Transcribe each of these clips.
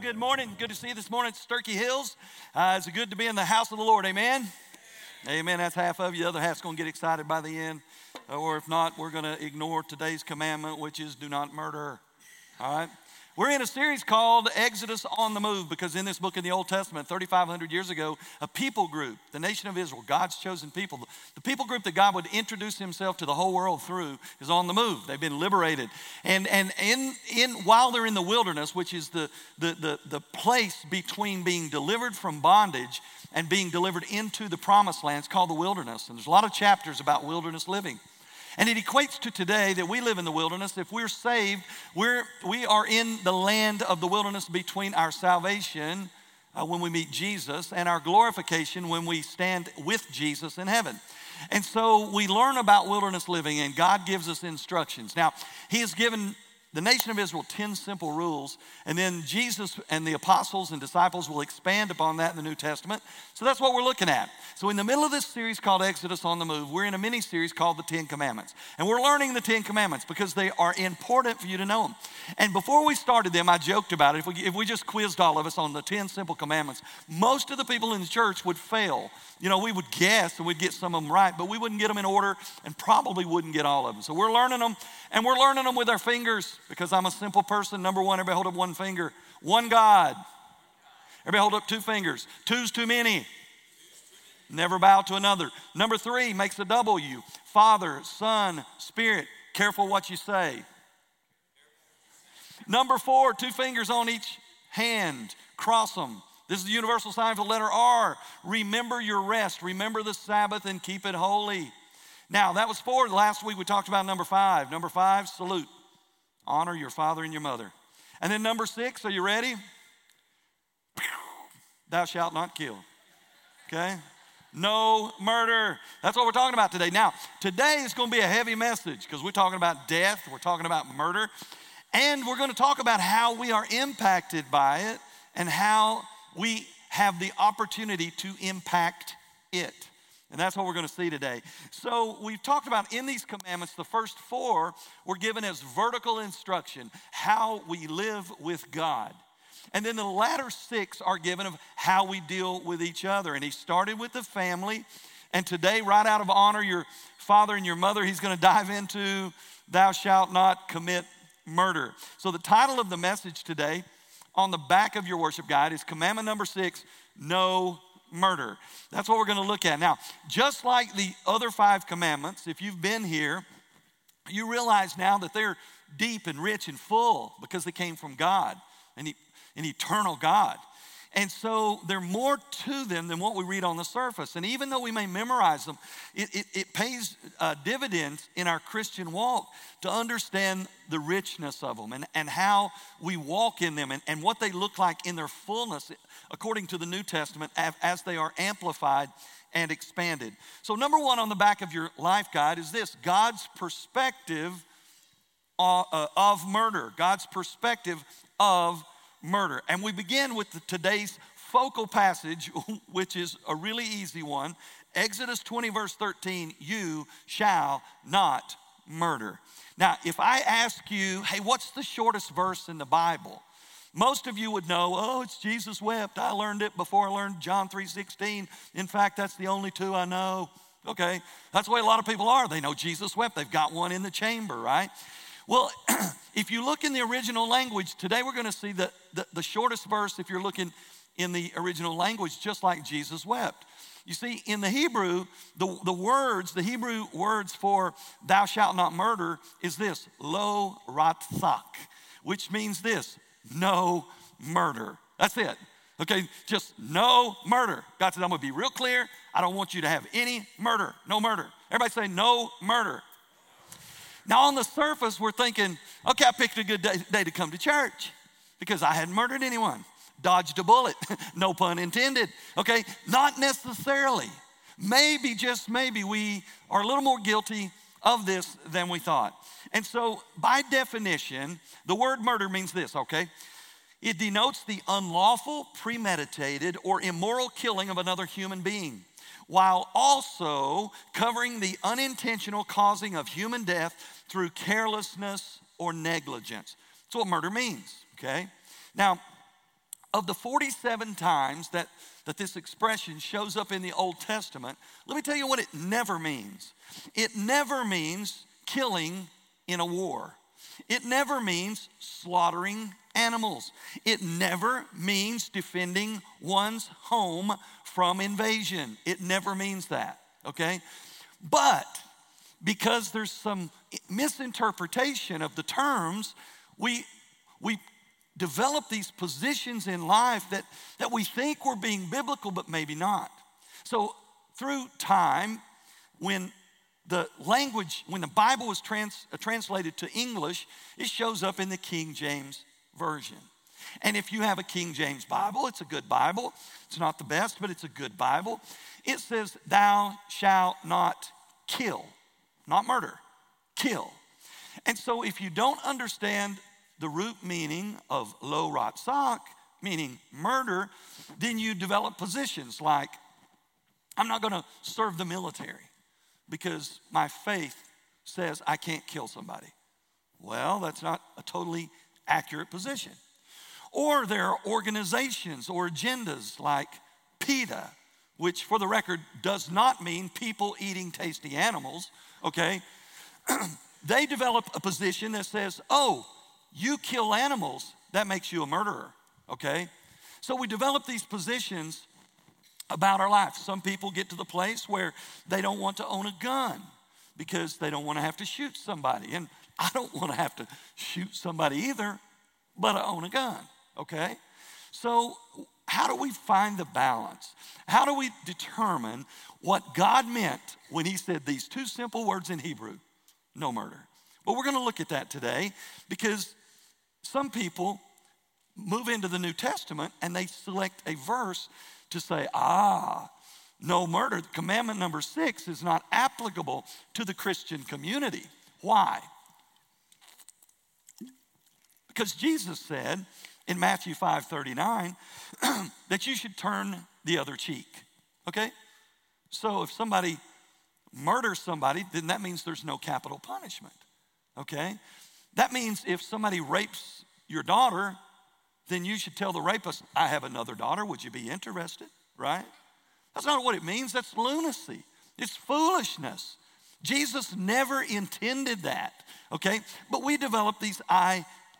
good morning. Good to see you this morning at Sturkey Hills. Uh, it's good to be in the house of the Lord. Amen. Amen. That's half of you. The other half's going to get excited by the end. Or if not, we're going to ignore today's commandment, which is do not murder. All right. We're in a series called Exodus on the Move because in this book in the Old Testament, 3,500 years ago, a people group, the nation of Israel, God's chosen people, the people group that God would introduce himself to the whole world through is on the move. They've been liberated. And, and in, in, while they're in the wilderness, which is the, the, the, the place between being delivered from bondage and being delivered into the promised land, it's called the wilderness. And there's a lot of chapters about wilderness living. And it equates to today that we live in the wilderness. If we're saved, we're, we are in the land of the wilderness between our salvation uh, when we meet Jesus and our glorification when we stand with Jesus in heaven. And so we learn about wilderness living, and God gives us instructions. Now, He has given the nation of Israel 10 simple rules, and then Jesus and the apostles and disciples will expand upon that in the New Testament. So that's what we're looking at. So, in the middle of this series called Exodus on the Move, we're in a mini series called the Ten Commandments. And we're learning the Ten Commandments because they are important for you to know them. And before we started them, I joked about it. If we, if we just quizzed all of us on the 10 simple commandments, most of the people in the church would fail. You know, we would guess and we'd get some of them right, but we wouldn't get them in order and probably wouldn't get all of them. So, we're learning them, and we're learning them with our fingers because I'm a simple person. Number one, everybody hold up one finger. One God. Everybody hold up two fingers. Two's too many. Never bow to another. Number three makes a W Father, Son, Spirit. Careful what you say. Number four, two fingers on each hand. Cross them. This is the universal sign for the letter R. Remember your rest. Remember the Sabbath and keep it holy. Now, that was four. Last week we talked about number five. Number five, salute. Honor your father and your mother. And then number six, are you ready? Thou shalt not kill. Okay? no murder. That's what we're talking about today. Now, today is going to be a heavy message because we're talking about death, we're talking about murder, and we're going to talk about how we are impacted by it and how we have the opportunity to impact it. And that's what we're going to see today. So, we've talked about in these commandments, the first four were given as vertical instruction how we live with God. And then the latter six are given of how we deal with each other. And he started with the family. And today, right out of honor your father and your mother, he's going to dive into thou shalt not commit murder. So the title of the message today on the back of your worship guide is commandment number six no murder. That's what we're going to look at. Now, just like the other five commandments, if you've been here, you realize now that they're deep and rich and full because they came from God. And an eternal God. And so there are more to them than what we read on the surface. And even though we may memorize them, it, it, it pays uh, dividends in our Christian walk to understand the richness of them and, and how we walk in them and, and what they look like in their fullness according to the New Testament as they are amplified and expanded. So, number one on the back of your life guide is this God's perspective of, uh, of murder, God's perspective of murder. And we begin with the, today's focal passage, which is a really easy one Exodus 20, verse 13, you shall not murder. Now, if I ask you, hey, what's the shortest verse in the Bible? Most of you would know, oh, it's Jesus wept. I learned it before I learned John 3:16. In fact, that's the only two I know. Okay, that's the way a lot of people are. They know Jesus wept. They've got one in the chamber, right? Well, if you look in the original language, today we're going to see the, the, the, shortest verse, if you're looking in the original language, just like Jesus wept. You see, in the Hebrew, the, the words, the Hebrew words for thou shalt not murder is this, lo ratzak, which means this, no murder. That's it. Okay, just no murder. God said, I'm gonna be real clear. I don't want you to have any murder. No murder. Everybody say, no murder. Now, on the surface, we're thinking, okay, I picked a good day, day to come to church because I hadn't murdered anyone, dodged a bullet, no pun intended. Okay, not necessarily. Maybe, just maybe, we are a little more guilty of this than we thought. And so, by definition, the word murder means this, okay? It denotes the unlawful, premeditated, or immoral killing of another human being while also covering the unintentional causing of human death through carelessness or negligence. That's what murder means, okay? Now, of the 47 times that, that this expression shows up in the Old Testament, let me tell you what it never means. It never means killing in a war. It never means slaughtering animals. It never means defending one's home from invasion. It never means that, okay? But because there's some misinterpretation of the terms, we, we develop these positions in life that, that we think we're being biblical, but maybe not. So, through time, when the language, when the Bible was trans, uh, translated to English, it shows up in the King James Version. And if you have a King James Bible, it's a good Bible. It's not the best, but it's a good Bible. It says, Thou shalt not kill, not murder, kill. And so if you don't understand the root meaning of lo ratzak, meaning murder, then you develop positions like, I'm not gonna serve the military because my faith says I can't kill somebody. Well, that's not a totally accurate position. Or there are organizations or agendas like PETA, which for the record does not mean people eating tasty animals, okay? they develop a position that says, oh, you kill animals, that makes you a murderer, okay? So we develop these positions about our life. Some people get to the place where they don't want to own a gun because they don't want to have to shoot somebody. And I don't want to have to shoot somebody either, but I own a gun, okay? So, how do we find the balance? How do we determine what God meant when He said these two simple words in Hebrew no murder? Well, we're going to look at that today because some people move into the New Testament and they select a verse to say, ah, no murder. Commandment number six is not applicable to the Christian community. Why? Because Jesus said in Matthew 5 39 that you should turn the other cheek. Okay? So if somebody murders somebody, then that means there's no capital punishment. Okay? That means if somebody rapes your daughter, then you should tell the rapist, I have another daughter. Would you be interested? Right? That's not what it means. That's lunacy. It's foolishness. Jesus never intended that, okay? But we develop these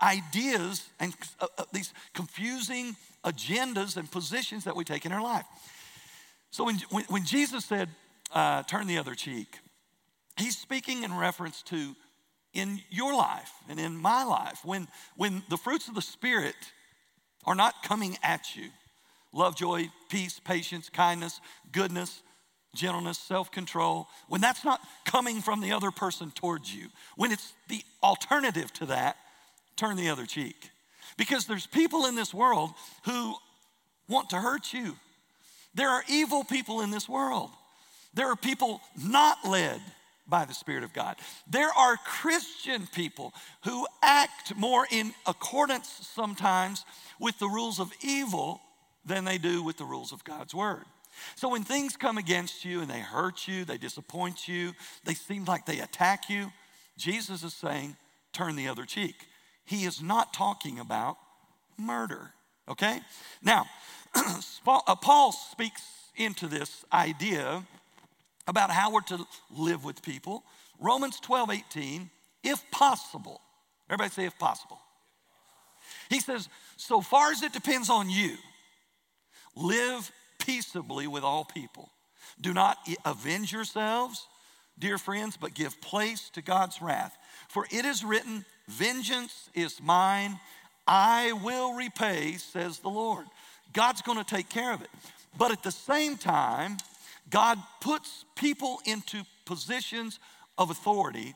ideas and uh, uh, these confusing agendas and positions that we take in our life. So when, when, when Jesus said, uh, turn the other cheek, he's speaking in reference to in your life and in my life when, when the fruits of the Spirit are not coming at you love, joy, peace, patience, kindness, goodness, gentleness, self control when that's not coming from the other person towards you, when it's the alternative to that, turn the other cheek. Because there's people in this world who want to hurt you. There are evil people in this world. There are people not led by the Spirit of God. There are Christian people who act more in accordance sometimes with the rules of evil than they do with the rules of God's Word. So when things come against you and they hurt you, they disappoint you, they seem like they attack you, Jesus is saying, turn the other cheek. He is not talking about murder, okay? Now, uh, Paul speaks into this idea about how we're to live with people. Romans 12, 18, if possible. Everybody say, if possible. He says, so far as it depends on you, live peaceably with all people. Do not avenge yourselves, dear friends, but give place to God's wrath. For it is written, Vengeance is mine, I will repay, says the Lord. God's gonna take care of it. But at the same time, God puts people into positions of authority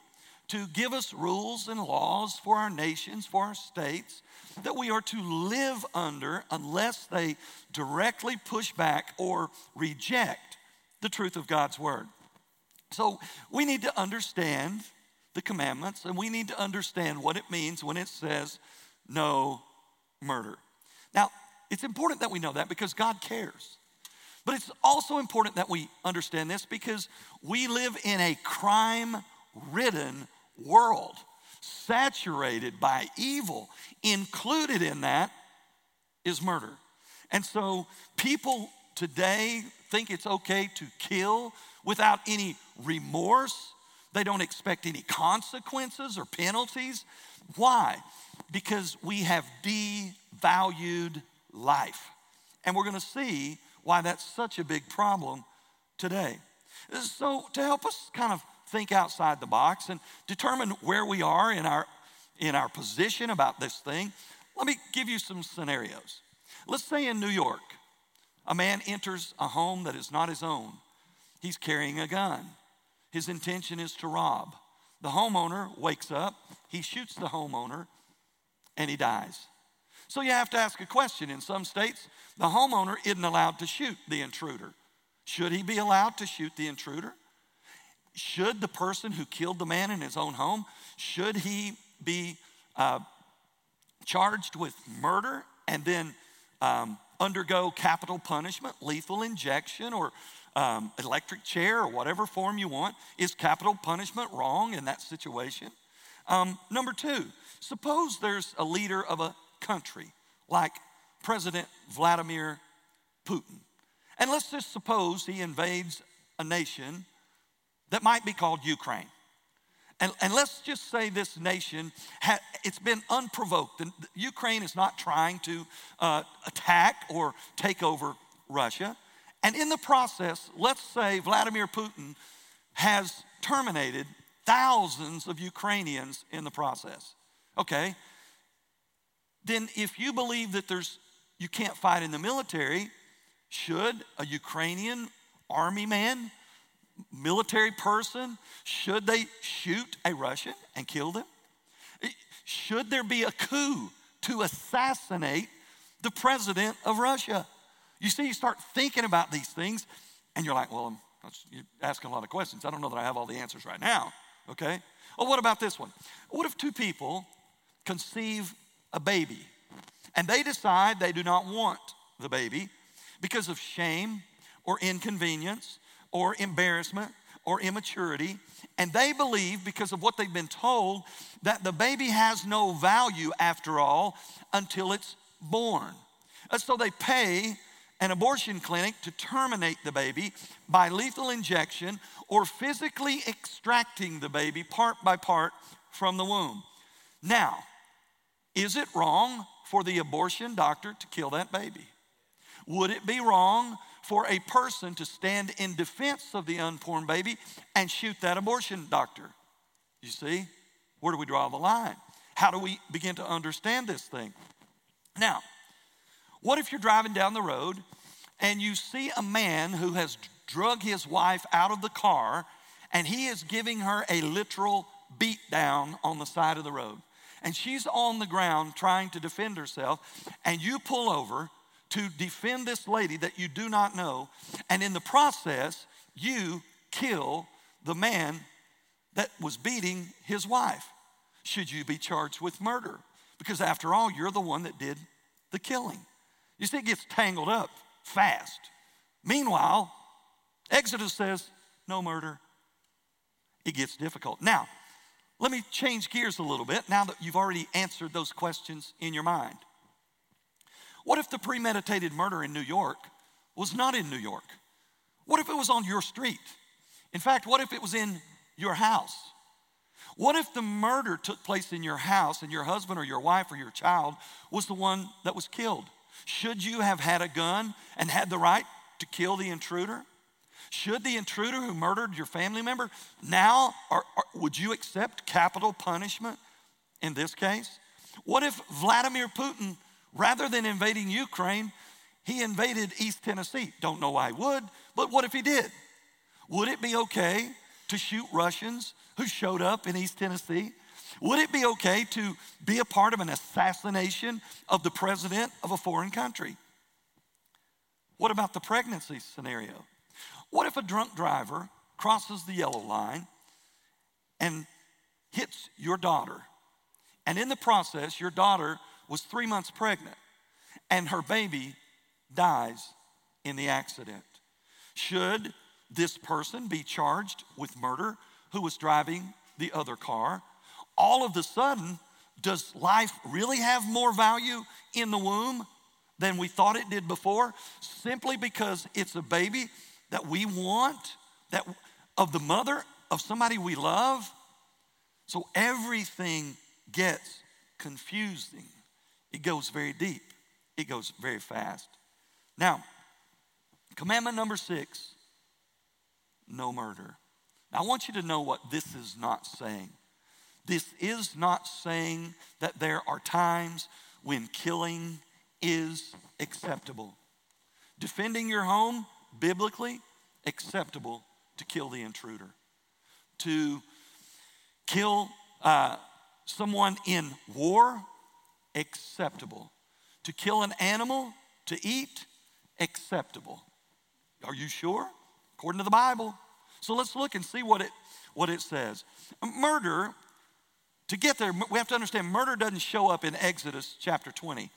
to give us rules and laws for our nations, for our states, that we are to live under unless they directly push back or reject the truth of God's word. So we need to understand the commandments and we need to understand what it means when it says no murder. Now, it's important that we know that because God cares. But it's also important that we understand this because we live in a crime ridden world, saturated by evil. Included in that is murder. And so people today think it's okay to kill without any remorse. They don't expect any consequences or penalties. Why? Because we have devalued life. And we're going to see why that's such a big problem today. So, to help us kind of think outside the box and determine where we are in our, in our position about this thing, let me give you some scenarios. Let's say in New York, a man enters a home that is not his own. He's carrying a gun. His intention is to rob. The homeowner wakes up, he shoots the homeowner, and he dies. So you have to ask a question. In some states, the homeowner isn't allowed to shoot the intruder. Should he be allowed to shoot the intruder? Should the person who killed the man in his own home, should he be uh, charged with murder and then um, undergo capital punishment, lethal injection, or um, electric chair, or whatever form you want? Is capital punishment wrong in that situation? Um, number two, suppose there's a leader of a country like President Vladimir Putin. And let's just suppose he invades a nation that might be called Ukraine. And, and let's just say this nation, ha, it's been unprovoked. And Ukraine is not trying to uh, attack or take over Russia. And in the process, let's say Vladimir Putin has terminated thousands of Ukrainians in the process. Okay, then if you believe that there's you can't fight in the military, should a Ukrainian army man, military person, should they shoot a Russian and kill them? Should there be a coup to assassinate the president of Russia? You see, you start thinking about these things, and you're like, well, I'm, asking a lot of questions. I don't know that I have all the answers right now, okay? Well, what about this one? What if two people conceive a baby and they decide they do not want the baby because of shame or inconvenience or embarrassment or immaturity. And they believe, because of what they've been told, that the baby has no value after all until it's born. And so they pay an abortion clinic to terminate the baby by lethal injection or physically extracting the baby part by part from the womb. Now, is it wrong for the abortion doctor to kill that baby? Would it be wrong for a person to stand in defense of the unborn baby and shoot that abortion doctor? You see, where do we draw the line? How do we begin to understand this thing? Now, what if you're driving down the road and you see a man who has drug his wife out of the car and he is giving her a literal beat down on the side of the road? And she's on the ground trying to defend herself, and you pull over to defend this lady that you do not know, and in the process, you kill the man that was beating his wife. Should you be charged with murder? Because after all, you're the one that did the killing. You see, it gets tangled up fast. Meanwhile, Exodus says, no murder. It gets difficult. Now, let me change gears a little bit now that you've already answered those questions in your mind. What if the premeditated murder in New York was not in New York? What if it was on your street? In fact, what if it was in your house? What if the murder took place in your house and your husband or your wife or your child was the one that was killed? Should you have had a gun and had the right to kill the intruder? Should the intruder who murdered your family member now, or, or, would you accept capital punishment in this case? What if Vladimir Putin, rather than invading Ukraine, he invaded East Tennessee? Don't know why he would, but what if he did? Would it be okay to shoot Russians who showed up in East Tennessee? Would it be okay to be a part of an assassination of the president of a foreign country? What about the pregnancy scenario? What if a drunk driver crosses the yellow line and hits your daughter? And in the process, your daughter was three months pregnant and her baby dies in the accident. Should this person be charged with murder who was driving the other car? All of a sudden, does life really have more value in the womb than we thought it did before simply because it's a baby that we want, that of the mother of somebody we love. So everything gets confusing. It goes very deep. It goes very fast. Now, commandment number 6, no murder. Now, I want you to know what this is not saying. This is not saying that there are times when killing is acceptable. Defending your home, biblically, acceptable to kill the intruder. To kill uh, someone in war, acceptable. To kill an animal, to eat, acceptable. Are you sure? According to the Bible. So let's look and see what it, what it says. Murder, to get there, we have to understand murder doesn't show up in Exodus chapter 20.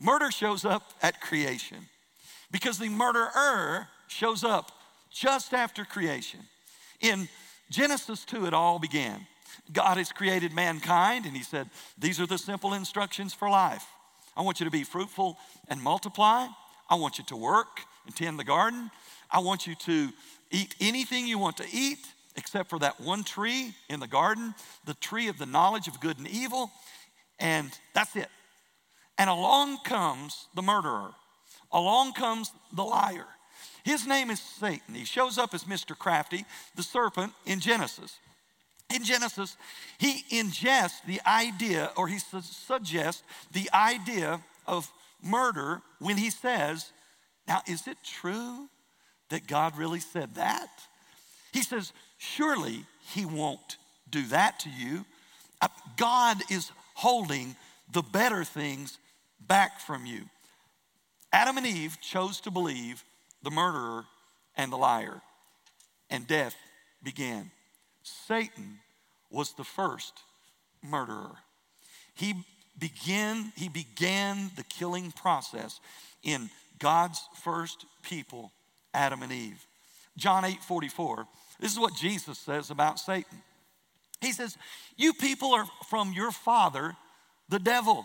Murder shows up at creation because the murderer shows up just after creation. In Genesis 2, it all began. God has created mankind, and He said, These are the simple instructions for life. I want you to be fruitful and multiply. I want you to work and tend the garden. I want you to Eat anything you want to eat, except for that one tree in the garden, the tree of the knowledge of good and evil, and that's it. And along comes the murderer, along comes the liar. His name is Satan. He shows up as Mr. Crafty, the serpent in Genesis. In Genesis, he ingests the idea, or he su- suggests the idea of murder when he says, Now, is it true that God really said that? He says, Surely He won't do that to you. Uh, God is holding the better things back from you. Adam and Eve chose to believe the murderer and the liar, and death began. Satan was the first murderer. He began, he began the killing process in God's first people Adam and Eve. John 8 44, this is what Jesus says about Satan. He says, You people are from your father, the devil,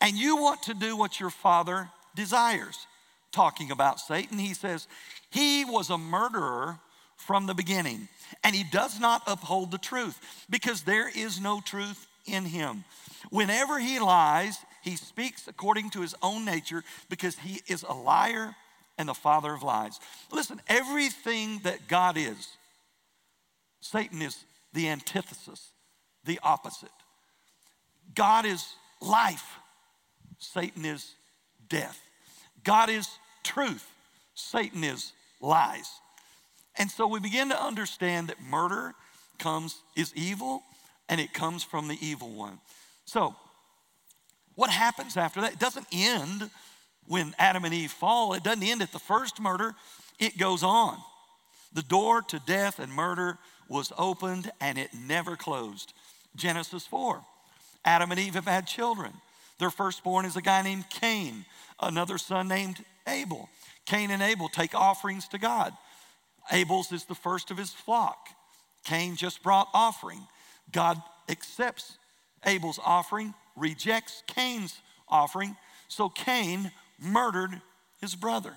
and you want to do what your father desires. Talking about Satan, he says, He was a murderer from the beginning, and he does not uphold the truth because there is no truth in him. Whenever he lies, he speaks according to his own nature because he is a liar and the father of lies. Listen, everything that God is, Satan is the antithesis, the opposite. God is life, Satan is death. God is truth, Satan is lies. And so we begin to understand that murder comes is evil and it comes from the evil one. So, what happens after that? It doesn't end when Adam and Eve fall, it doesn't end at the first murder, it goes on. The door to death and murder was opened and it never closed. Genesis 4. Adam and Eve have had children. Their firstborn is a guy named Cain, another son named Abel. Cain and Abel take offerings to God. Abel's is the first of his flock. Cain just brought offering. God accepts Abel's offering, rejects Cain's offering. So Cain murdered his brother.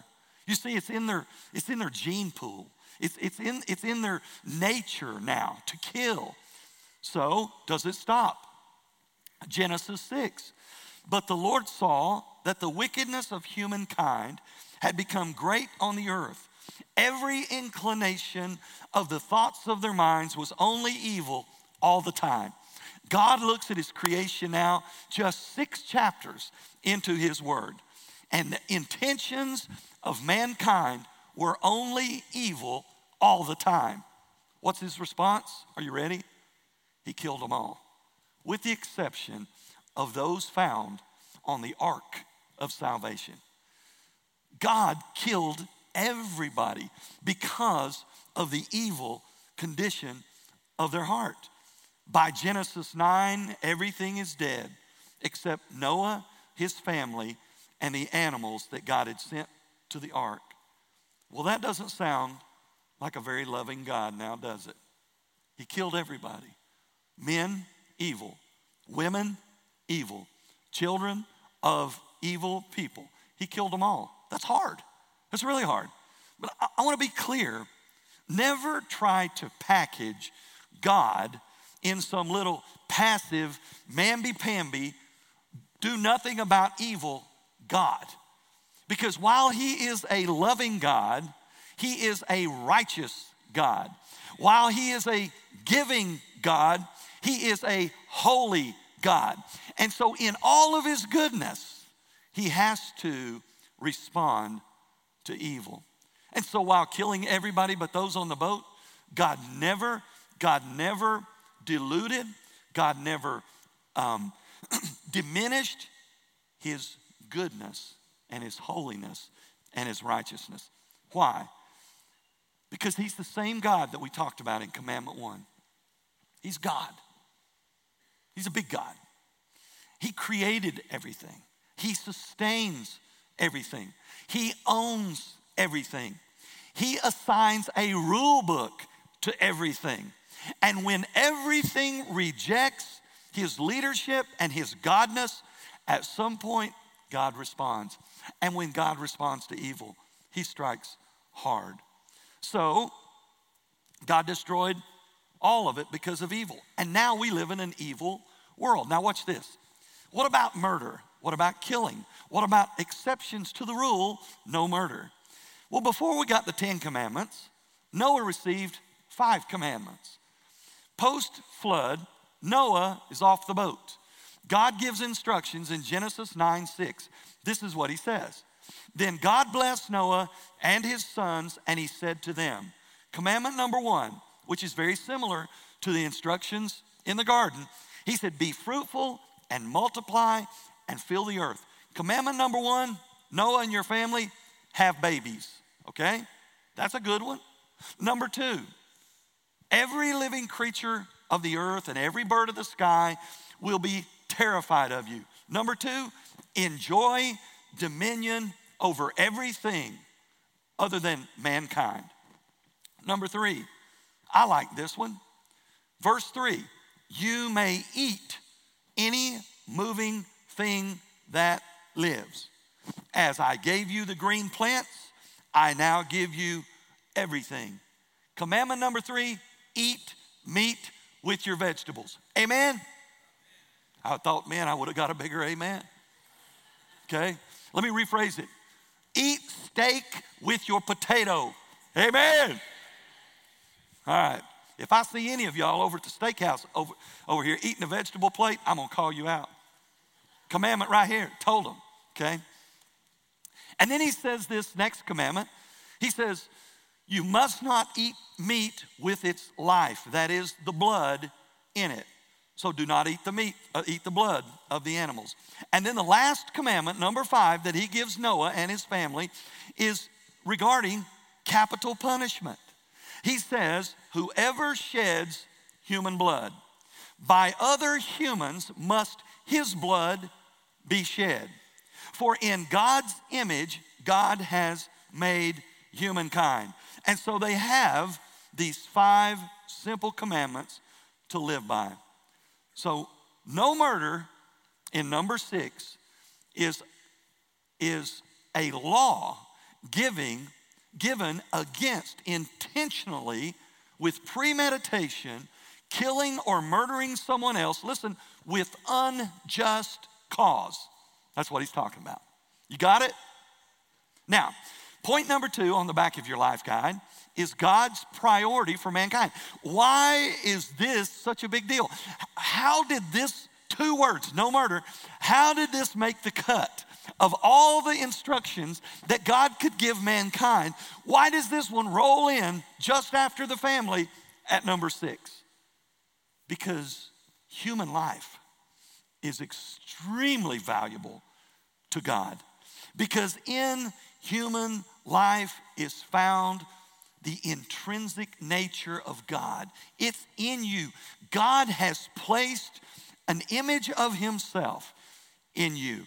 You see, it's in their, it's in their gene pool. It's, it's, in, it's in their nature now to kill. So, does it stop? Genesis 6. But the Lord saw that the wickedness of humankind had become great on the earth. Every inclination of the thoughts of their minds was only evil all the time. God looks at his creation now, just six chapters into his word and the intentions of mankind were only evil all the time. What's his response? Are you ready? He killed them all, with the exception of those found on the ark of salvation. God killed everybody because of the evil condition of their heart. By Genesis 9, everything is dead except Noah, his family, and the animals that God had sent to the ark. Well, that doesn't sound like a very loving God now, does it? He killed everybody men, evil, women, evil, children of evil people. he killed them all. That's hard. That's really hard. But I, I want to be clear never try to package God in some little passive, mamby pamby, do nothing about evil God. Because while He is a loving God, He is a righteous God. While He is a giving God, He is a holy God. And so, in all of His goodness, He has to respond to evil. And so, while killing everybody but those on the boat, God never, God never deluded, God never um, diminished His goodness and His holiness and His righteousness. Why? Because He's the same God that we talked about in Commandment 1. He's God, He's a big God. He created everything, He sustains everything, He owns everything. He assigns a rule book to everything. And when everything rejects his leadership and his godness, at some point, God responds. And when God responds to evil, he strikes hard. So, God destroyed all of it because of evil. And now we live in an evil world. Now, watch this. What about murder? What about killing? What about exceptions to the rule no murder? Well, before we got the Ten Commandments, Noah received five commandments. Post flood, Noah is off the boat. God gives instructions in Genesis 9 6. This is what he says. Then God blessed Noah and his sons, and he said to them, Commandment number one, which is very similar to the instructions in the garden, he said, Be fruitful and multiply and fill the earth. Commandment number one, Noah and your family, have babies okay? That's a good one. Number two, every living creature of the earth and every bird of the sky will be terrified of you. Number two, enjoy dominion over everything other than mankind. Number three, I like this one. Verse three, you may eat any moving thing that lives. As I gave you the green plants I now give you everything. Commandment number three eat meat with your vegetables. Amen? I thought, man, I would have got a bigger amen. Okay? Let me rephrase it eat steak with your potato. Amen. All right. If I see any of y'all over at the steakhouse over, over here eating a vegetable plate, I'm going to call you out. Commandment right here. Told them. Okay? And then he says this next commandment. He says, You must not eat meat with its life, that is, the blood in it. So do not eat the meat, uh, eat the blood of the animals. And then the last commandment, number five, that he gives Noah and his family is regarding capital punishment. He says, Whoever sheds human blood, by other humans must his blood be shed. For in God's image, God has made humankind. And so they have these five simple commandments to live by. So, no murder in number six is, is a law giving, given against intentionally with premeditation, killing or murdering someone else, listen, with unjust cause. That's what he's talking about. You got it? Now, point number two on the back of your life guide is God's priority for mankind. Why is this such a big deal? How did this two words, no murder, how did this make the cut? Of all the instructions that God could give mankind, why does this one roll in just after the family at number six? Because human life is extremely valuable to God. Because in human life is found the intrinsic nature of God. It's in you. God has placed an image of Himself in you.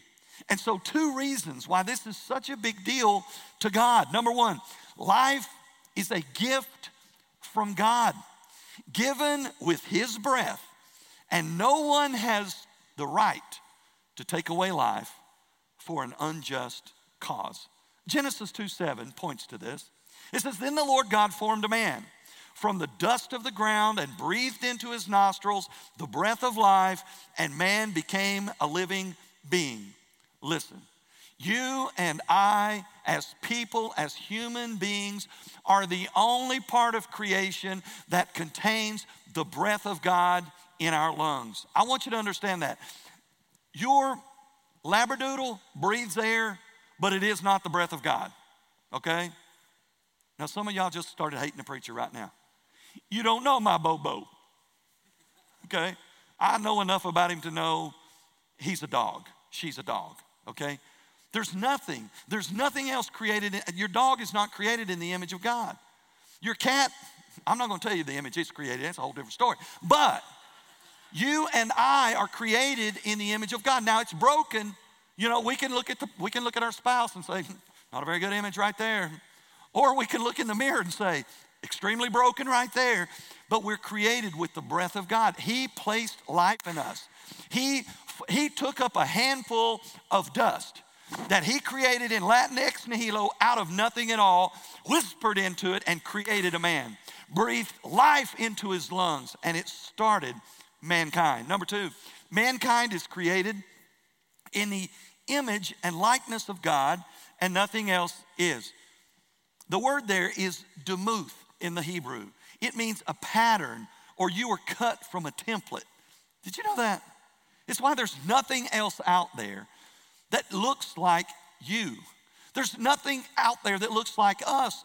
And so, two reasons why this is such a big deal to God. Number one, life is a gift from God, given with His breath, and no one has the right to take away life for an unjust cause. Genesis 2 7 points to this. It says, Then the Lord God formed a man from the dust of the ground and breathed into his nostrils the breath of life, and man became a living being. Listen, you and I, as people, as human beings, are the only part of creation that contains the breath of God in our lungs. I want you to understand that. Your labradoodle breathes air, but it is not the breath of God, okay? Now, some of y'all just started hating the preacher right now. You don't know my Bobo, okay? I know enough about him to know he's a dog, she's a dog, okay? There's nothing, there's nothing else created. In, your dog is not created in the image of God. Your cat, I'm not going to tell you the image it's created, that's a whole different story. But you and I are created in the image of God. Now it's broken. You know, we can look at the we can look at our spouse and say, not a very good image right there. Or we can look in the mirror and say, extremely broken right there. But we're created with the breath of God. He placed life in us. He he took up a handful of dust that he created in Latin ex nihilo out of nothing at all, whispered into it, and created a man. Breathed life into his lungs, and it started mankind. Number two, mankind is created in the image and likeness of God, and nothing else is. The word there is demuth in the Hebrew. It means a pattern, or you were cut from a template. Did you know that? It's why there's nothing else out there that looks like you. There's nothing out there that looks like us.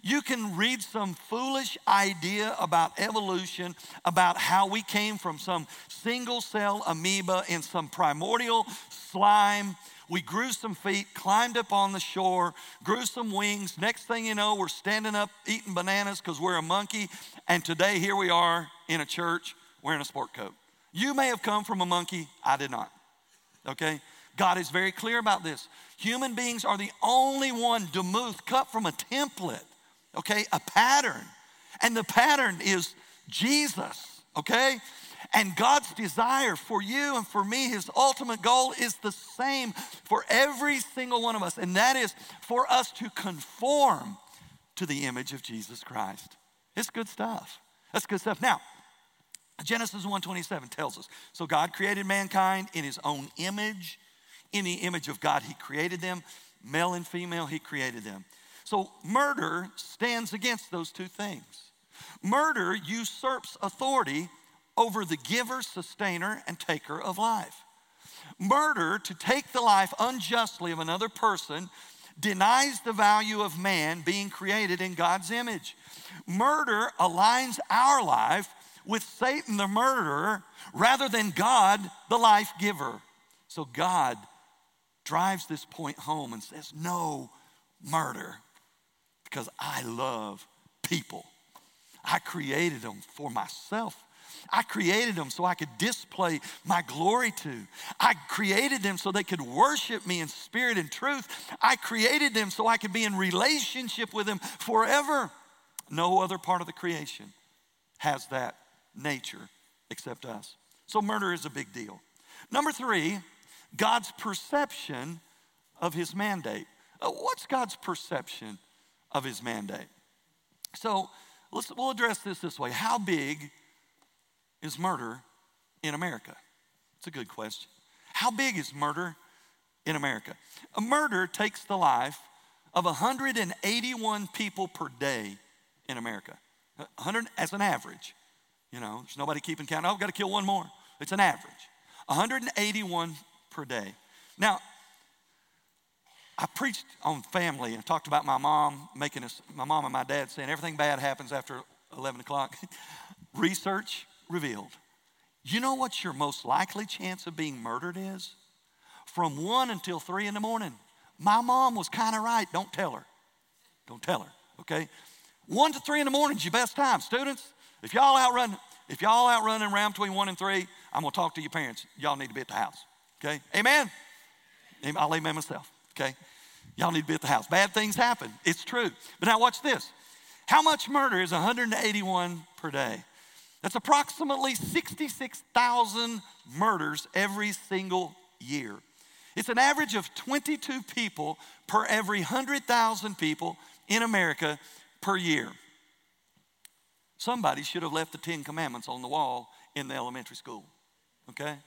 You can read some foolish idea about evolution, about how we came from some single cell amoeba in some primordial slime. We grew some feet, climbed up on the shore, grew some wings. Next thing you know, we're standing up eating bananas because we're a monkey. And today, here we are in a church wearing a sport coat. You may have come from a monkey, I did not. Okay? God is very clear about this. Human beings are the only one, demuth, cut from a template, okay, a pattern. And the pattern is Jesus, okay? And God's desire for you and for me, his ultimate goal is the same for every single one of us, and that is for us to conform to the image of Jesus Christ. It's good stuff. That's good stuff. Now, Genesis 1:27 tells us, so God created mankind in his own image in the image of God, He created them. Male and female, He created them. So murder stands against those two things. Murder usurps authority over the giver, sustainer, and taker of life. Murder, to take the life unjustly of another person, denies the value of man being created in God's image. Murder aligns our life with Satan the murderer rather than God the life giver. So God drives this point home and says, No murder, because I love people. I created them for myself. I created them so I could display my glory to. I created them so they could worship me in spirit and truth. I created them so I could be in relationship with them forever. No other part of the creation has that nature except us. So, murder is a big deal. Number three, God's perception of his mandate. Uh, what's God's perception of his mandate? So let's, we'll address this this way How big is murder in America? It's a good question. How big is murder in America? A murder takes the life of 181 people per day in America. 100 as an average. You know, there's nobody keeping count. Oh, I've got to kill one more. It's an average. 181 per day. Now, I preached on family and talked about my mom making us, my mom and my dad saying everything bad happens after 11 o'clock. Research revealed. You know what your most likely chance of being murdered is? From 1 until 3 in the morning. My mom was kind of right. Don't tell her. Don't tell her, okay? 1 to 3 in the morning is your best time. Students, if y'all out outrun, if y'all out outrunning around between 1 and 3, I'm to talk to your parents. Y'all need to be at the house. Okay? Amen? I'll amen myself. Okay? Y'all need to be at the house. Bad things happen. It's true. But now watch this. How much murder is 181 per day? That's approximately 66,000 murders every single year. It's an average of 22 people per every 100,000 people in America per year. Somebody should have left the Ten Commandments on the wall in the elementary school, okay?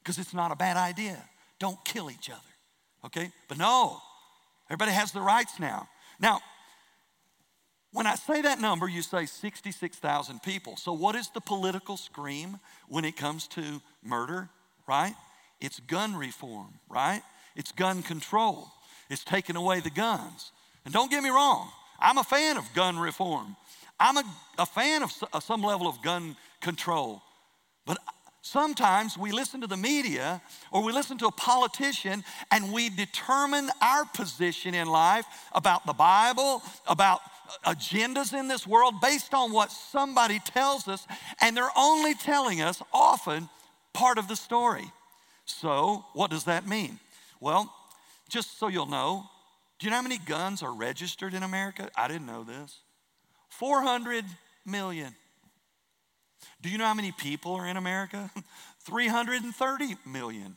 Because it's not a bad idea. Don't kill each other, okay? But no, everybody has the rights now. Now, when I say that number, you say 66,000 people. So, what is the political scream when it comes to murder, right? It's gun reform, right? It's gun control. It's taking away the guns. And don't get me wrong, I'm a fan of gun reform. I'm a, a fan of, of some level of gun control. But sometimes we listen to the media or we listen to a politician and we determine our position in life about the Bible, about agendas in this world based on what somebody tells us, and they're only telling us often part of the story. So, what does that mean? Well, just so you'll know, do you know how many guns are registered in America? I didn't know this. 400 million. Do you know how many people are in America? 330 million.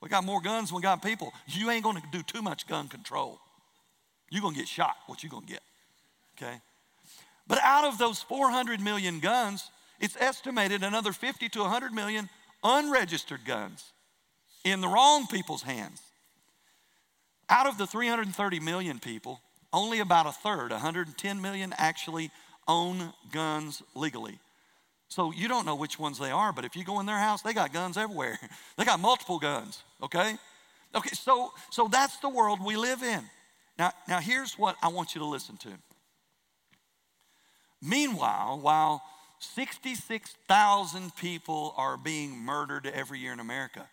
We got more guns than we got people. You ain't gonna do too much gun control. You're gonna get shot, what you gonna get, okay? But out of those 400 million guns, it's estimated another 50 to 100 million unregistered guns in the wrong people's hands. Out of the 330 million people, only about a third, 110 million, actually own guns legally. So you don't know which ones they are, but if you go in their house, they got guns everywhere. they got multiple guns, okay? Okay, so so that's the world we live in. Now, now here's what I want you to listen to. Meanwhile, while 66,000 people are being murdered every year in America,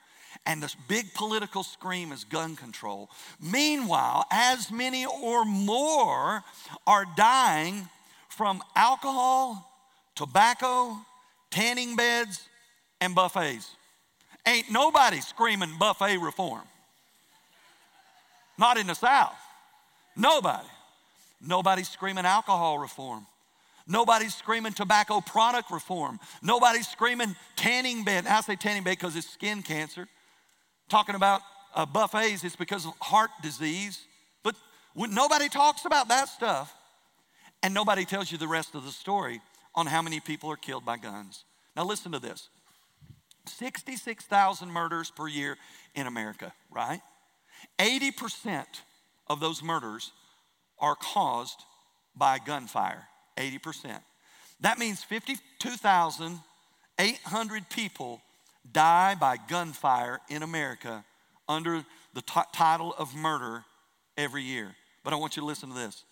and this big political scream is gun control. Meanwhile, as many or more are dying from alcohol, tobacco, tanning beds, and buffets. Ain't nobody screaming buffet reform. Not in the South. Nobody. Nobody's screaming alcohol reform. Nobody's screaming tobacco product reform. Nobody's screaming tanning bed. I say tanning bed because it's skin cancer talking about uh, buffets, it's because of heart disease. But when nobody talks about that stuff, and nobody tells you the rest of the story on how many people are killed by guns. Now, listen to this 66,000 murders per year in America, right? 80% of those murders are caused by gunfire. 80%. That means 52,800 people die by gunfire in America under the t- title of murder every year. But I want you to listen to this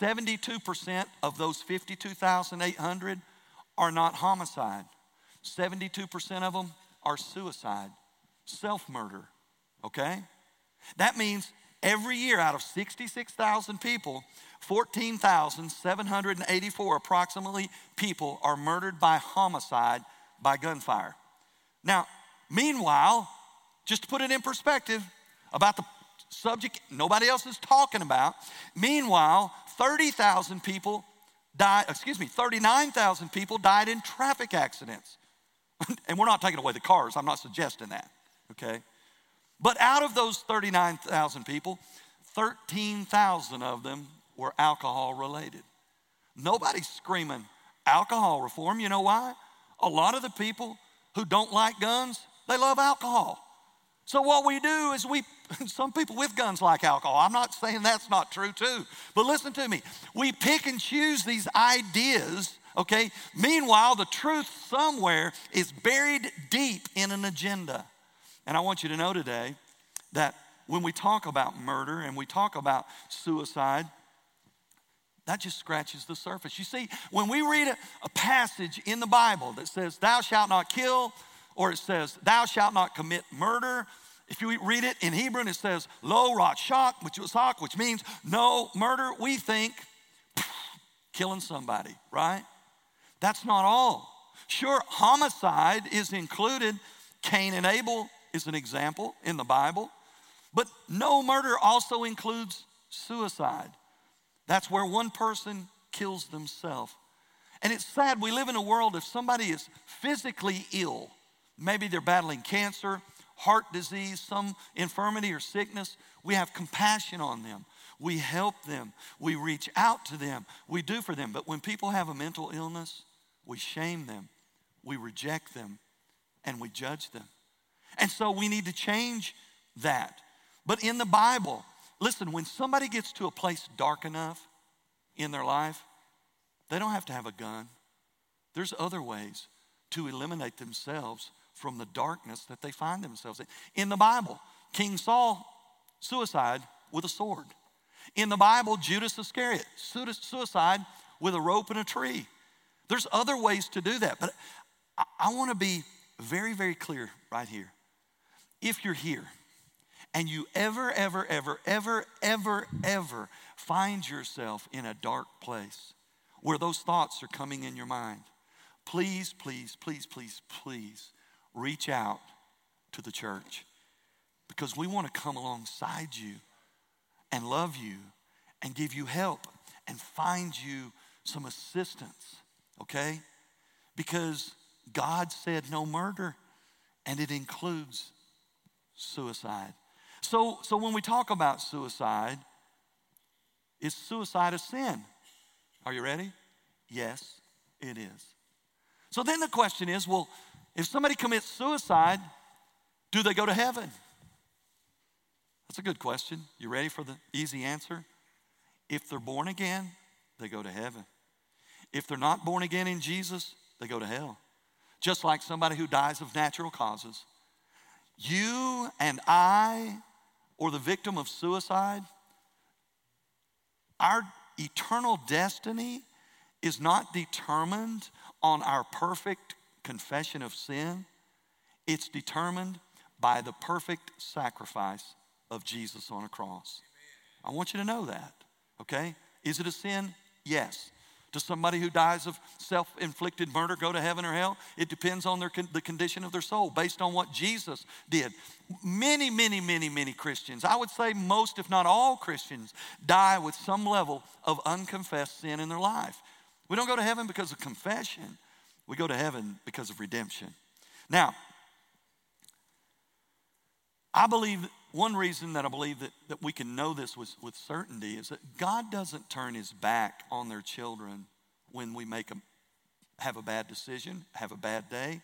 72% of those 52,800 are not homicide, 72% of them are suicide, self murder, okay? That means every year out of 66,000 people, 14,784 approximately people are murdered by homicide by gunfire. Now, meanwhile, just to put it in perspective about the subject nobody else is talking about, meanwhile, 30,000 people died, excuse me, 39,000 people died in traffic accidents. and we're not taking away the cars, I'm not suggesting that, okay? But out of those 39,000 people, 13,000 of them were alcohol related. Nobody's screaming alcohol reform. You know why? A lot of the people who don't like guns, they love alcohol. So what we do is we, some people with guns like alcohol. I'm not saying that's not true too, but listen to me. We pick and choose these ideas, okay? Meanwhile, the truth somewhere is buried deep in an agenda. And I want you to know today that when we talk about murder and we talk about suicide, that just scratches the surface. You see, when we read a, a, passage in the Bible that says, Thou shalt not kill, or it says, Thou shalt not commit murder, if you read it in Hebrew and it says, Lo shak, which was hak, which means no murder, we think killing somebody, right? That's not all. Sure, homicide is included. Cain and Abel is an example in the Bible. But no murder also includes suicide. That's where one person kills themselves. And it's sad, we live in a world if somebody is physically ill, maybe they're battling cancer heart disease, some infirmity or sickness, we have compassion on them. We help them. We reach out to them. We do for them. But when people have a mental illness, we shame them, we reject them, and we judge them. And so we need to change that. But in the Bible, listen, when somebody gets to a place dark enough in their life, they don't have to have a gun. There's other ways to eliminate themselves from the darkness that they find themselves in. In the Bible, King Saul, suicide with a sword. In the Bible, Judas Iscariot, suicide with a rope and a tree. There's other ways to do that, but I, I want to be very, very clear right here. If you're here and you ever, ever, ever, ever, ever, ever find yourself in a dark place where those thoughts are coming in your mind, please, please, please, please, please reach out to the church because we want to come alongside you and love you and give you help and find you some assistance, okay? Because God said no murder, and it includes suicide. So, so when we talk about suicide, is suicide a sin? Are you ready? Yes, it is. So then the question is well, if somebody commits suicide, do they go to heaven? That's a good question. You ready for the easy answer? If they're born again, they go to heaven. If they're not born again in Jesus, they go to hell. Just like somebody who dies of natural causes. You and I, or the victim of suicide, our eternal destiny is not determined on our perfect confession of sin, it's determined by the perfect sacrifice of Jesus on a cross. I want you to know that, okay? Is it a sin? Yes. Does somebody who dies of self inflicted murder go to heaven or hell? It depends on their, the condition of their soul based on what Jesus did. Many, many, many, many Christians, I would say most, if not all Christians, die with some level of unconfessed sin in their life. We don't go to heaven because of confession, we go to heaven because of redemption. Now, I believe one reason that I believe that, that we can know this with, with certainty is that God doesn't turn his back on their children when we make a, have a bad decision, have a bad day,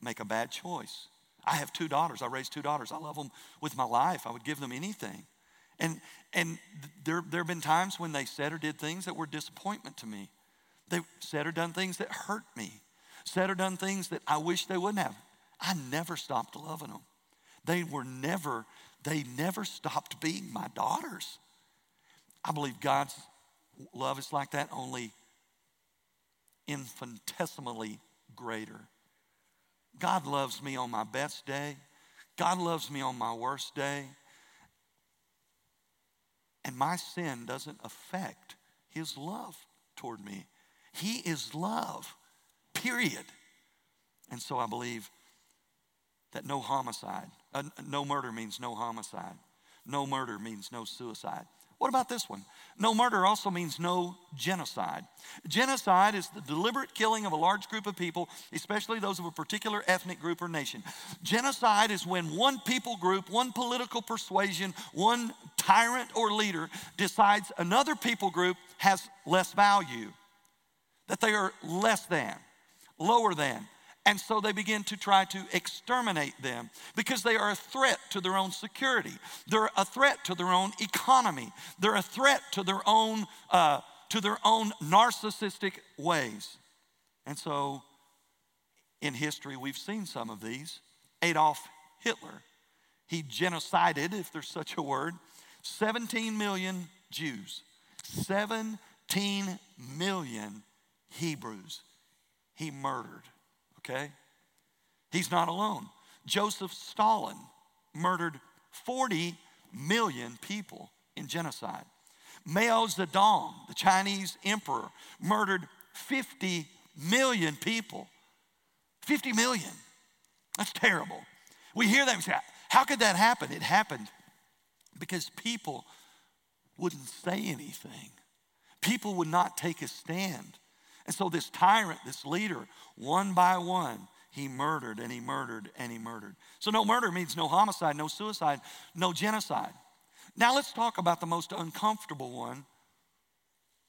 make a bad choice. I have two daughters. I raised two daughters. I love them with my life. I would give them anything. And, and there, there have been times when they said or did things that were disappointment to me. They said or done things that hurt me, said or done things that I wish they wouldn't have. I never stopped loving them. They were never they never stopped being my daughters. I believe God's love is like that, only infinitesimally greater. God loves me on my best day. God loves me on my worst day. And my sin doesn't affect his love toward me. He is love, period. And so I believe that no homicide, uh, no murder means no homicide. No murder means no suicide. What about this one? No murder also means no genocide. Genocide is the deliberate killing of a large group of people, especially those of a particular ethnic group or nation. Genocide is when one people group, one political persuasion, one tyrant or leader decides another people group has less value, that they are less than, lower than, and so they begin to try to exterminate them because they are a threat to their own security. They're a threat to their own economy. They're a threat to their own, uh, to their own narcissistic ways. And so in history, we've seen some of these. Adolf Hitler, he genocided, if there's such a word, 17 million Jews, 17 million Hebrews he murdered okay? He's not alone. Joseph Stalin murdered 40 million people in genocide. Mao Zedong, the Chinese emperor, murdered 50 million people. 50 million. That's terrible. We hear that say, how could that happen? It happened because people wouldn't say anything. People would not take a stand. And so, this tyrant, this leader, one by one, he murdered and he murdered and he murdered. So, no murder means no homicide, no suicide, no genocide. Now, let's talk about the most uncomfortable one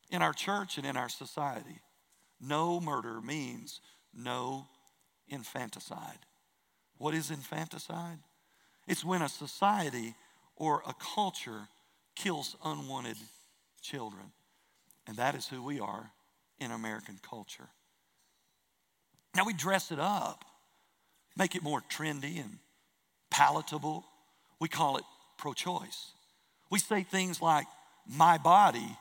in our church and in our society. No murder means no infanticide. What is infanticide? It's when a society or a culture kills unwanted children. And that is who we are in American culture. Now we dress it up, make it more trendy and palatable. We call it pro choice. We say things like, my body,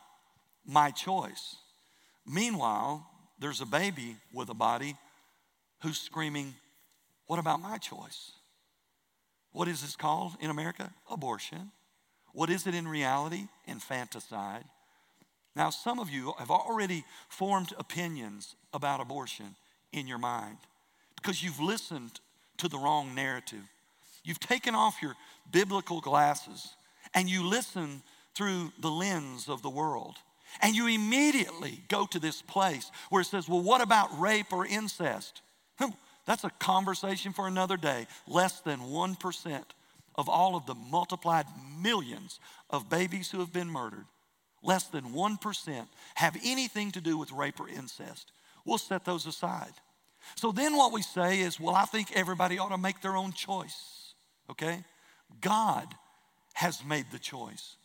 my choice. Meanwhile, there's a baby with a body who's screaming, What about my choice? What is this called in America? Abortion. What is it in reality? Infanticide. Now, some of you have already formed opinions about abortion in your mind because you've listened to the wrong narrative. You've taken off your biblical glasses and you listen through the lens of the world. And you immediately go to this place where it says, Well, what about rape or incest? Hmm, that's a conversation for another day. Less than 1% of all of the multiplied millions of babies who have been murdered, less than 1% have anything to do with rape or incest. We'll set those aside. So then what we say is, well, I think everybody ought to make their own choice, okay? God has made the choice.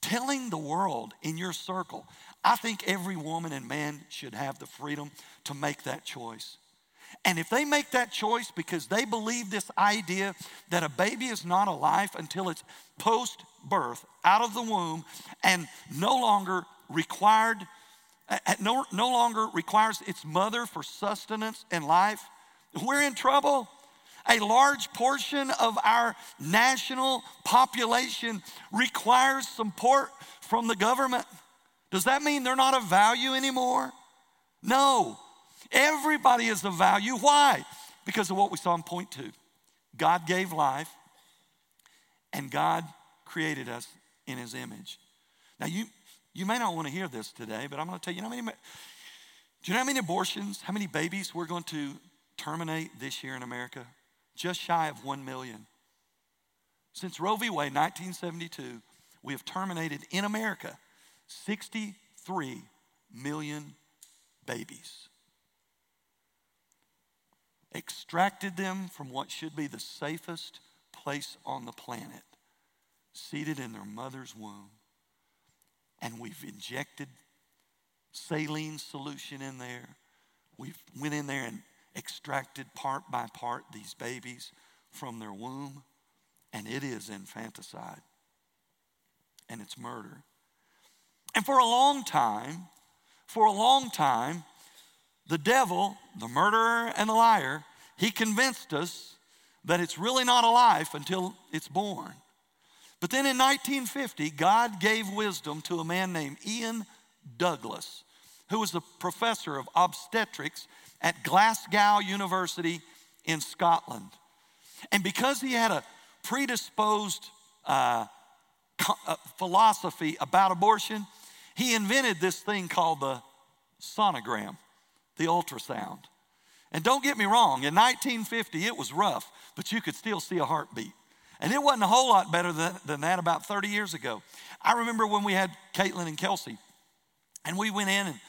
Telling the world in your circle, I think every woman and man should have the freedom to make that choice. And if they make that choice because they believe this idea that a baby is not alive until it's post birth, out of the womb, and no longer required, no, no longer requires its mother for sustenance and life, we're in trouble. A large portion of our national population requires support from the government. Does that mean they're not of value anymore? No. Everybody is of value. Why? Because of what we saw in point two. God gave life, and God created us in his image. Now, you, you may not want to hear this today, but I'm going to tell you, you know how many, do you know how many abortions, how many babies we're going to terminate this year in America? Just shy of 1 million. Since Roe v. Wade, 1972, we have terminated in America 63 million babies extracted them from what should be the safest place on the planet, seated in their mother's womb. And we've injected saline solution in there. We've went in there and extracted part by part these babies from their womb. And it is infanticide. And it's murder. And for a long time, for a long time, the devil, the murderer and the liar, he convinced us that it's really not a life until it's born. But then in 1950, God gave wisdom to a man named Ian Douglas, who was a professor of obstetrics at Glasgow University in Scotland. And because he had a predisposed uh, uh philosophy about abortion, he invented this thing called the sonogram the ultrasound. And don't get me wrong, in 1950 it was rough, but you could still see a heartbeat. And it wasn't a whole lot better than, than that about 30 years ago. I remember when we had Caitlin and Kelsey, and we went in and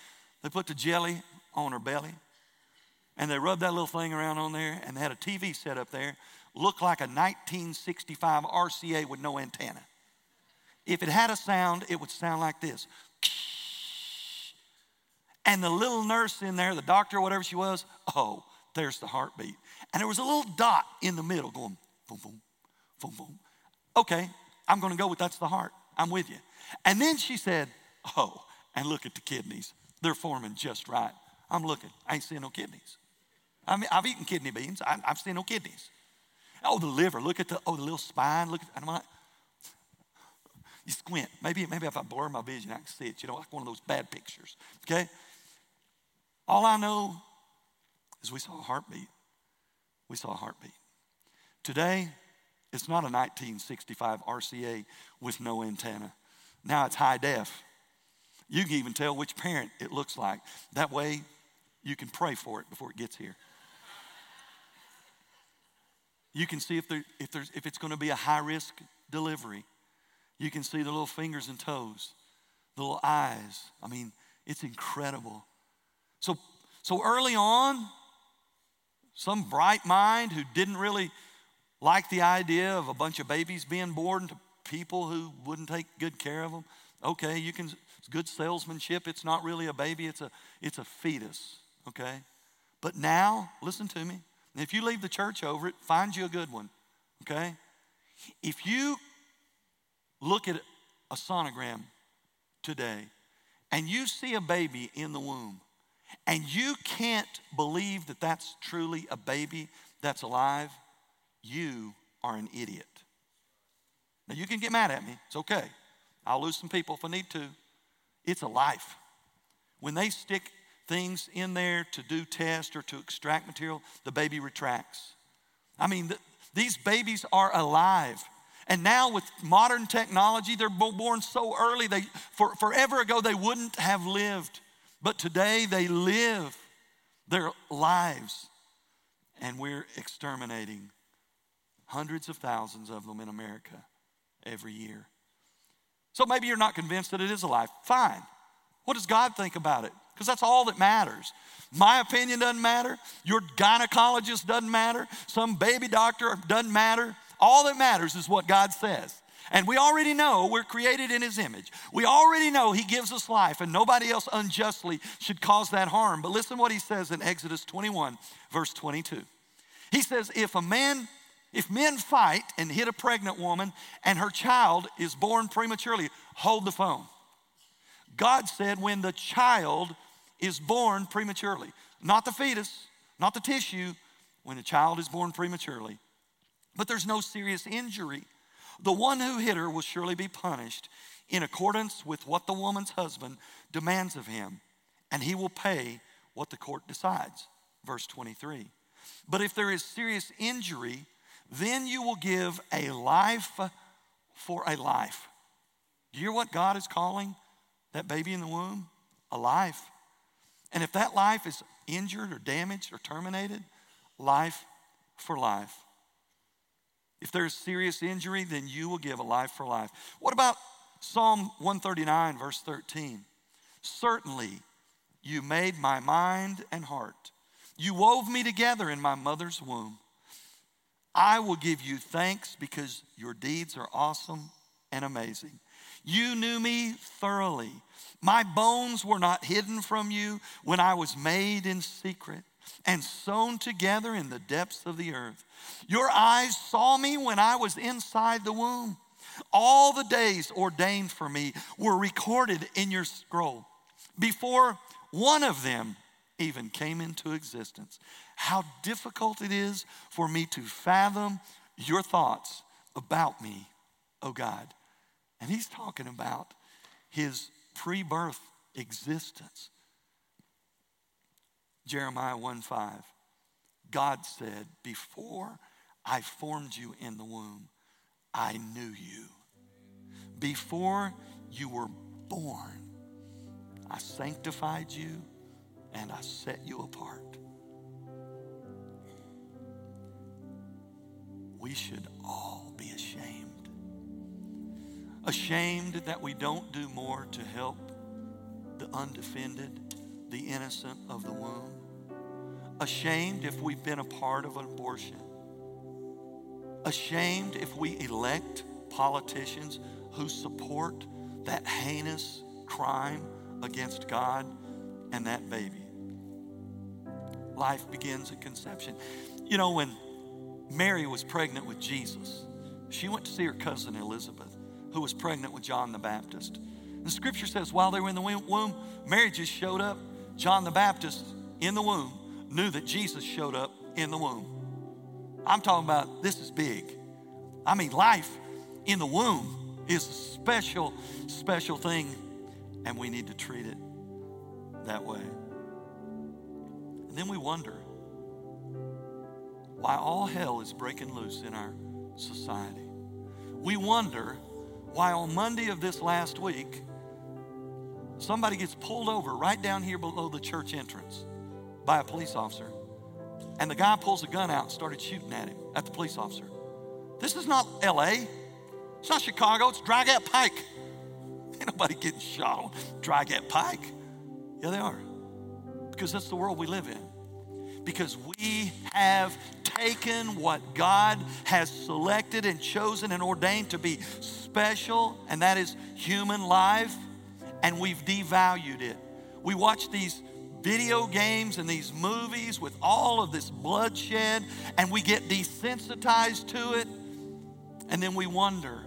they put the jelly on her belly, and they rubbed that little thing around on there, and they had a TV set up there, looked like a 1965 RCA with no antenna. If it had a sound, it would sound like this. And the little nurse in there, the doctor, whatever she was, oh, there's the heartbeat. And there was a little dot in the middle going boom, boom, boom, boom. Okay, I'm to go with that's the heart. I'm with you. And then she said, oh, and look at the kidneys. They're forming just right. I'm looking. I ain't seeing no kidneys. I mean, I've eaten kidney beans. I, have seen no kidneys. Oh, the liver. Look at the oh the little spine. Look at. And I'm like, you squint. Maybe maybe if I blur my vision, I can see it. You know, like one of those bad pictures. Okay. All I know is we saw a heartbeat. We saw a heartbeat. Today, it's not a 1965 RCA with no antenna. Now it's high def. You can even tell which parent it looks like. That way, You can pray for it before it gets here. You can see if, there, if, there's, if it's going to be a high risk delivery. You can see the little fingers and toes, the little eyes. I mean, it's incredible. So, so early on, some bright mind who didn't really like the idea of a bunch of babies being born to people who wouldn't take good care of them. Okay, you can, it's good salesmanship. It's not really a baby, it's a, it's a fetus, okay? But now, listen to me. If you leave the church over it, find you a good one, okay? If you look at a sonogram today and you see a baby in the womb and you can't believe that that's truly a baby that's alive, you are an idiot. Now, you can get mad at me. It's okay. I'll lose some people if I need to. It's a life. When they stick things in there to do tests or to extract material, the baby retracts. I mean, the, these babies are alive. And now with modern technology, they're born so early, they, for, forever ago, they wouldn't have lived. But today, they live their lives. And we're exterminating hundreds of thousands of them in America every year. So maybe you're not convinced that it is alive. Fine. What does God think about it? Because that's all that matters. My opinion doesn't matter. Your gynecologist doesn't matter. Some baby doctor doesn't matter. All that matters is what God says. And we already know we're created in His image. We already know He gives us life, and nobody else unjustly should cause that harm. But listen what He says in Exodus 21, verse 22. He says, If a man, if men fight and hit a pregnant woman and her child is born prematurely, hold the phone. God said, when the child is born prematurely, not the fetus, not the tissue, when a child is born prematurely, but there's no serious injury, the one who hit her will surely be punished in accordance with what the woman's husband demands of him, and he will pay what the court decides. Verse 23. But if there is serious injury, then you will give a life for a life. Do you hear what God is calling that baby in the womb? A life. And if that life is injured or damaged or terminated, life for life. If there's serious injury, then you will give a life for life. What about Psalm 139, verse 13? Certainly, you made my mind and heart. You wove me together in my mother's womb. I will give you thanks because your deeds are awesome and amazing. You knew me thoroughly. My bones were not hidden from you when I was made in secret and sewn together in the depths of the earth. Your eyes saw me when I was inside the womb. All the days ordained for me were recorded in your scroll before one of them even came into existence. How difficult it is for me to fathom your thoughts about me, oh God. And he's talking about his pre birth existence. Jeremiah 1 5. God said, Before I formed you in the womb, I knew you. Before you were born, I sanctified you and I set you apart. We should all be ashamed. Ashamed that we don't do more to help the undefended, the innocent of the womb. Ashamed if we've been a part of an abortion. Ashamed if we elect politicians who support that heinous crime against God and that baby. Life begins at conception. You know, when Mary was pregnant with Jesus, she went to see her cousin Elizabeth, who was pregnant with John the Baptist. The scripture says while they were in the womb, Mary just showed up. John the Baptist in the womb knew that Jesus showed up in the womb. I'm talking about this is big. I mean, life in the womb is a special, special thing, and we need to treat it that way. And then we wonder why all hell is breaking loose in our society. We wonder why on Monday of this last week, somebody gets pulled over right down here below the church entrance by a police officer. And the guy pulls a gun out and started shooting at him, at the police officer. This is not LA. It's not Chicago. It's Dry Gap Pike. Ain't nobody getting shot on Dry Gap Pike. Yeah, they are. Because that's the world we live in. Because we have taken what God has selected and chosen and ordained to be special, and that is human life, and we've devalued it. We watch these video games and these movies with all of this bloodshed, and we get desensitized to it, and then we wonder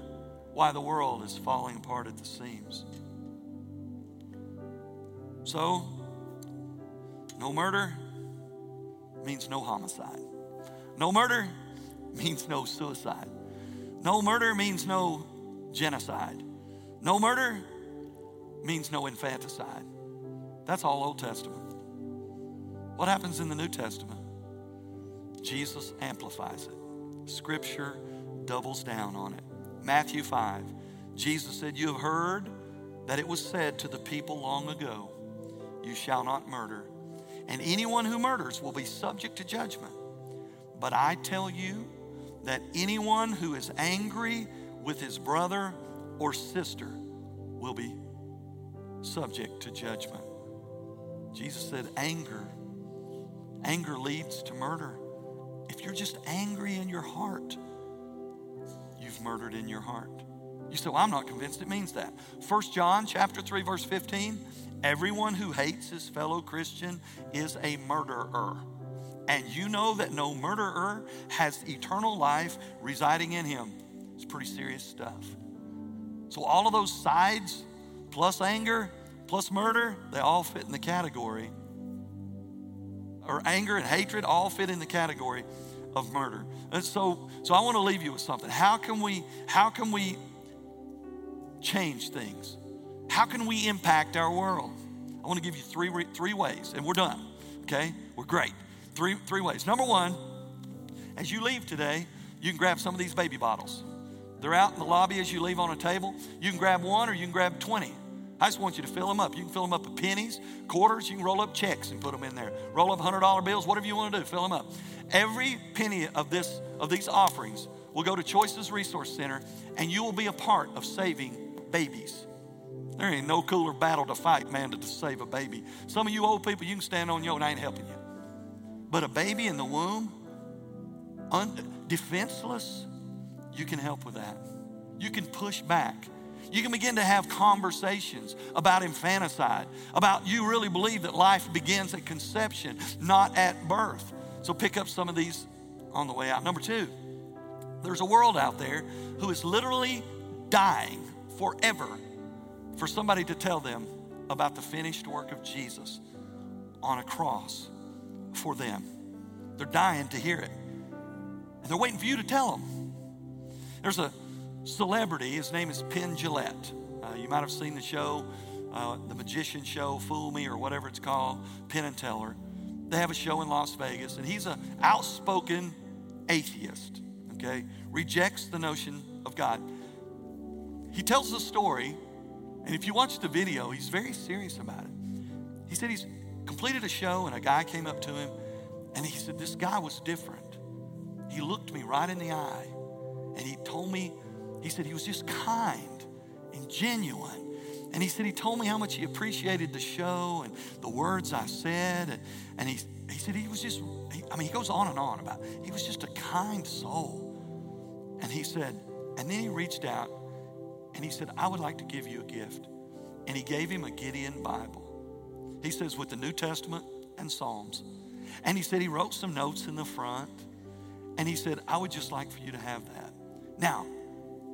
why the world is falling apart at the seams. So, no murder means no homicide. No murder means no suicide. No murder means no genocide. No murder means no infanticide. That's all Old Testament. What happens in the New Testament? Jesus amplifies it. Scripture doubles down on it. Matthew 5, Jesus said, You have heard that it was said to the people long ago, You shall not murder, and anyone who murders will be subject to judgment. But I tell you that anyone who is angry with his brother or sister will be subject to judgment. Jesus said, Anger Anger leads to murder. If you're just angry in your heart, you've murdered in your heart. You say, well, I'm not convinced it means that. 1 John chapter 3, verse 15, everyone who hates his fellow Christian is a murderer. And you know that no murderer has eternal life residing in him. It's pretty serious stuff. So all of those sides, plus anger, plus murder, they all fit in the category or anger and hatred all fit in the category of murder. And so, so I want to leave you with something. How can we, how can we change things? How can we impact our world? I want to give you three, three ways, and we're done. Okay? We're great. Three, three ways. Number one, as you leave today, you can grab some of these baby bottles. They're out in the lobby as you leave on a table. You can grab one or you can grab 20. I just want you to fill them up. You can fill them up with pennies, quarters, you can roll up checks and put them in there. Roll up $100 bills, whatever you want to do, fill them up. Every penny of this of these offerings will go to Choices Resource Center and you will be a part of saving babies. There ain't no cooler battle to fight, man, to save a baby. Some of you old people, you can stand on your own, I ain't helping you. But a baby in the womb, un- defenseless, you can help with that. You can push back you can begin to have conversations about infanticide, about you really believe that life begins at conception, not at birth. So pick up some of these on the way out. Number two, there's a world out there who is literally dying forever for somebody to tell them about the finished work of Jesus on a cross for them. They're dying to hear it. And they're waiting for you to tell them. There's a celebrity. His name is Penn Jillette. Uh, you might have seen the show, uh, the magician show, Fool Me, or whatever it's called, Penn and Teller. They have a show in Las Vegas, and he's an outspoken atheist, okay? Rejects the notion of God. He tells the story, and if you watch the video, he's very serious about it. He said he's completed a show, and a guy came up to him, and he said, This guy was different. He looked me right in the eye, and he told me he said he was just kind and genuine. And he said he told me how much he appreciated the show and the words I said. And, and he, he said he was just, he, I mean, he goes on and on about he was just a kind soul. And he said, and then he reached out and he said, I would like to give you a gift. And he gave him a Gideon Bible. He says, with the New Testament and Psalms. And he said he wrote some notes in the front. And he said, I would just like for you to have that. Now,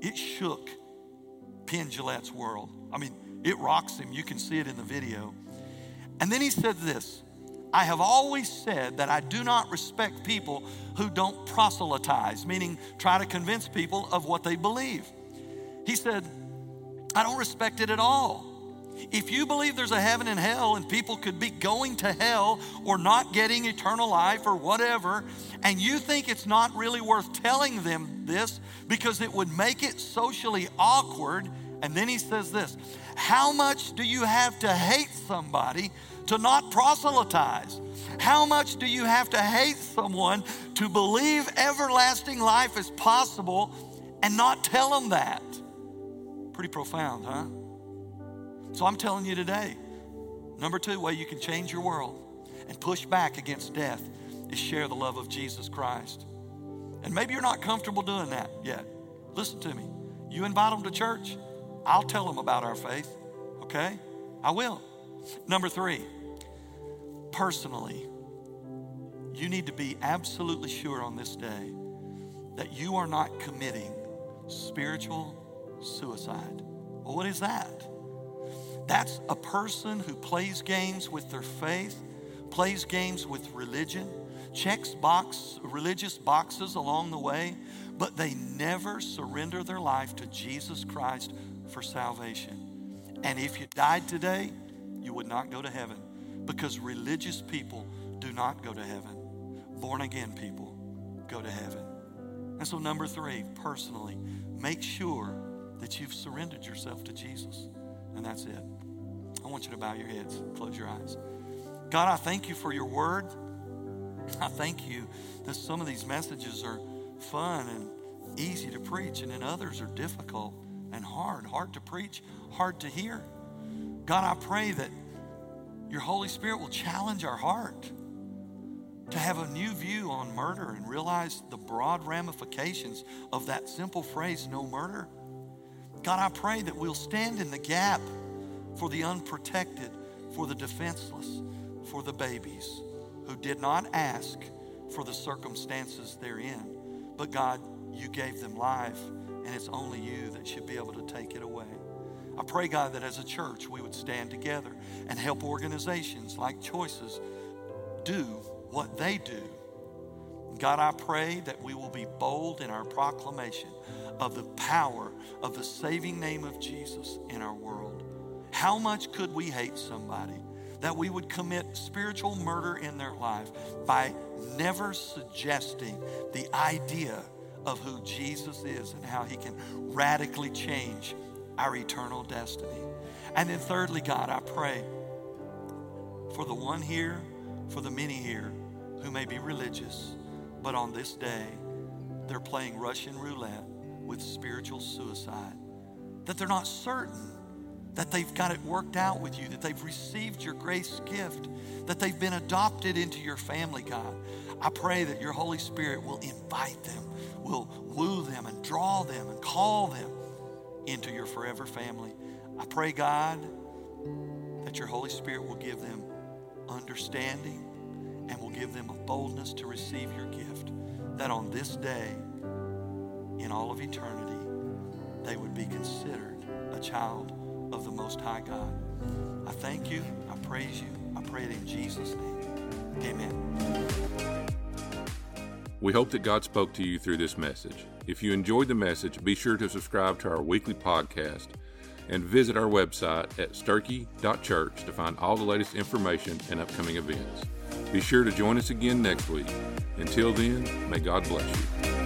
it shook Penn Jillette's world. I mean, it rocks him. You can see it in the video. And then he said this I have always said that I do not respect people who don't proselytize, meaning try to convince people of what they believe. He said, I don't respect it at all. If you believe there's a heaven and hell and people could be going to hell or not getting eternal life or whatever, and you think it's not really worth telling them this because it would make it socially awkward. And then he says this How much do you have to hate somebody to not proselytize? How much do you have to hate someone to believe everlasting life is possible and not tell them that? Pretty profound, huh? So I'm telling you today, number two way you can change your world and push back against death is share the love of Jesus Christ. And maybe you're not comfortable doing that yet. Listen to me. You invite them to church, I'll tell them about our faith, okay? I will. Number three, personally, you need to be absolutely sure on this day that you are not committing spiritual suicide. Well, what is that? That's a person who plays games with their faith, plays games with religion, checks box religious boxes along the way, but they never surrender their life to Jesus Christ for salvation. And if you died today, you would not go to heaven because religious people do not go to heaven. Born again people go to heaven. And so, number three, personally, make sure that you've surrendered yourself to Jesus. And that's it. I want you to bow your heads, close your eyes. God, I thank you for your word. I thank you that some of these messages are fun and easy to preach, and then others are difficult and hard, hard to preach, hard to hear. God, I pray that your Holy Spirit will challenge our heart to have a new view on murder and realize the broad ramifications of that simple phrase, no murder. God, I pray that we'll stand in the gap for the unprotected, for the defenseless, for the babies who did not ask for the circumstances they're in. But God, you gave them life, and it's only you that should be able to take it away. I pray, God, that as a church we would stand together and help organizations like Choices do what they do. God, I pray that we will be bold in our proclamation of the power of the saving name of Jesus in our world. How much could we hate somebody that we would commit spiritual murder in their life by never suggesting the idea of who Jesus is and how he can radically change our eternal destiny. And then, thirdly, God, I pray for the one here, for the many here who may be religious, but on this day, they're playing Russian roulette with spiritual suicide, that they're not certain that they've got it worked out with you, that they've received your grace gift, that they've been adopted into your family, God. I pray that your Holy Spirit will invite them, will woo them and draw them and call them into your forever family. I pray, God, that your Holy Spirit will give them understanding and will give them a boldness to receive your gift, that on this day, in all of eternity, they would be considered a child of the Most High God. I thank you. I praise you. I pray it in Jesus' name. Amen. We hope that God spoke to you through this message. If you enjoyed the message, be sure to subscribe to our weekly podcast and visit our website at sturkey.church to find all the latest information and upcoming events. Be sure to join us again next week. Until then, may God bless you.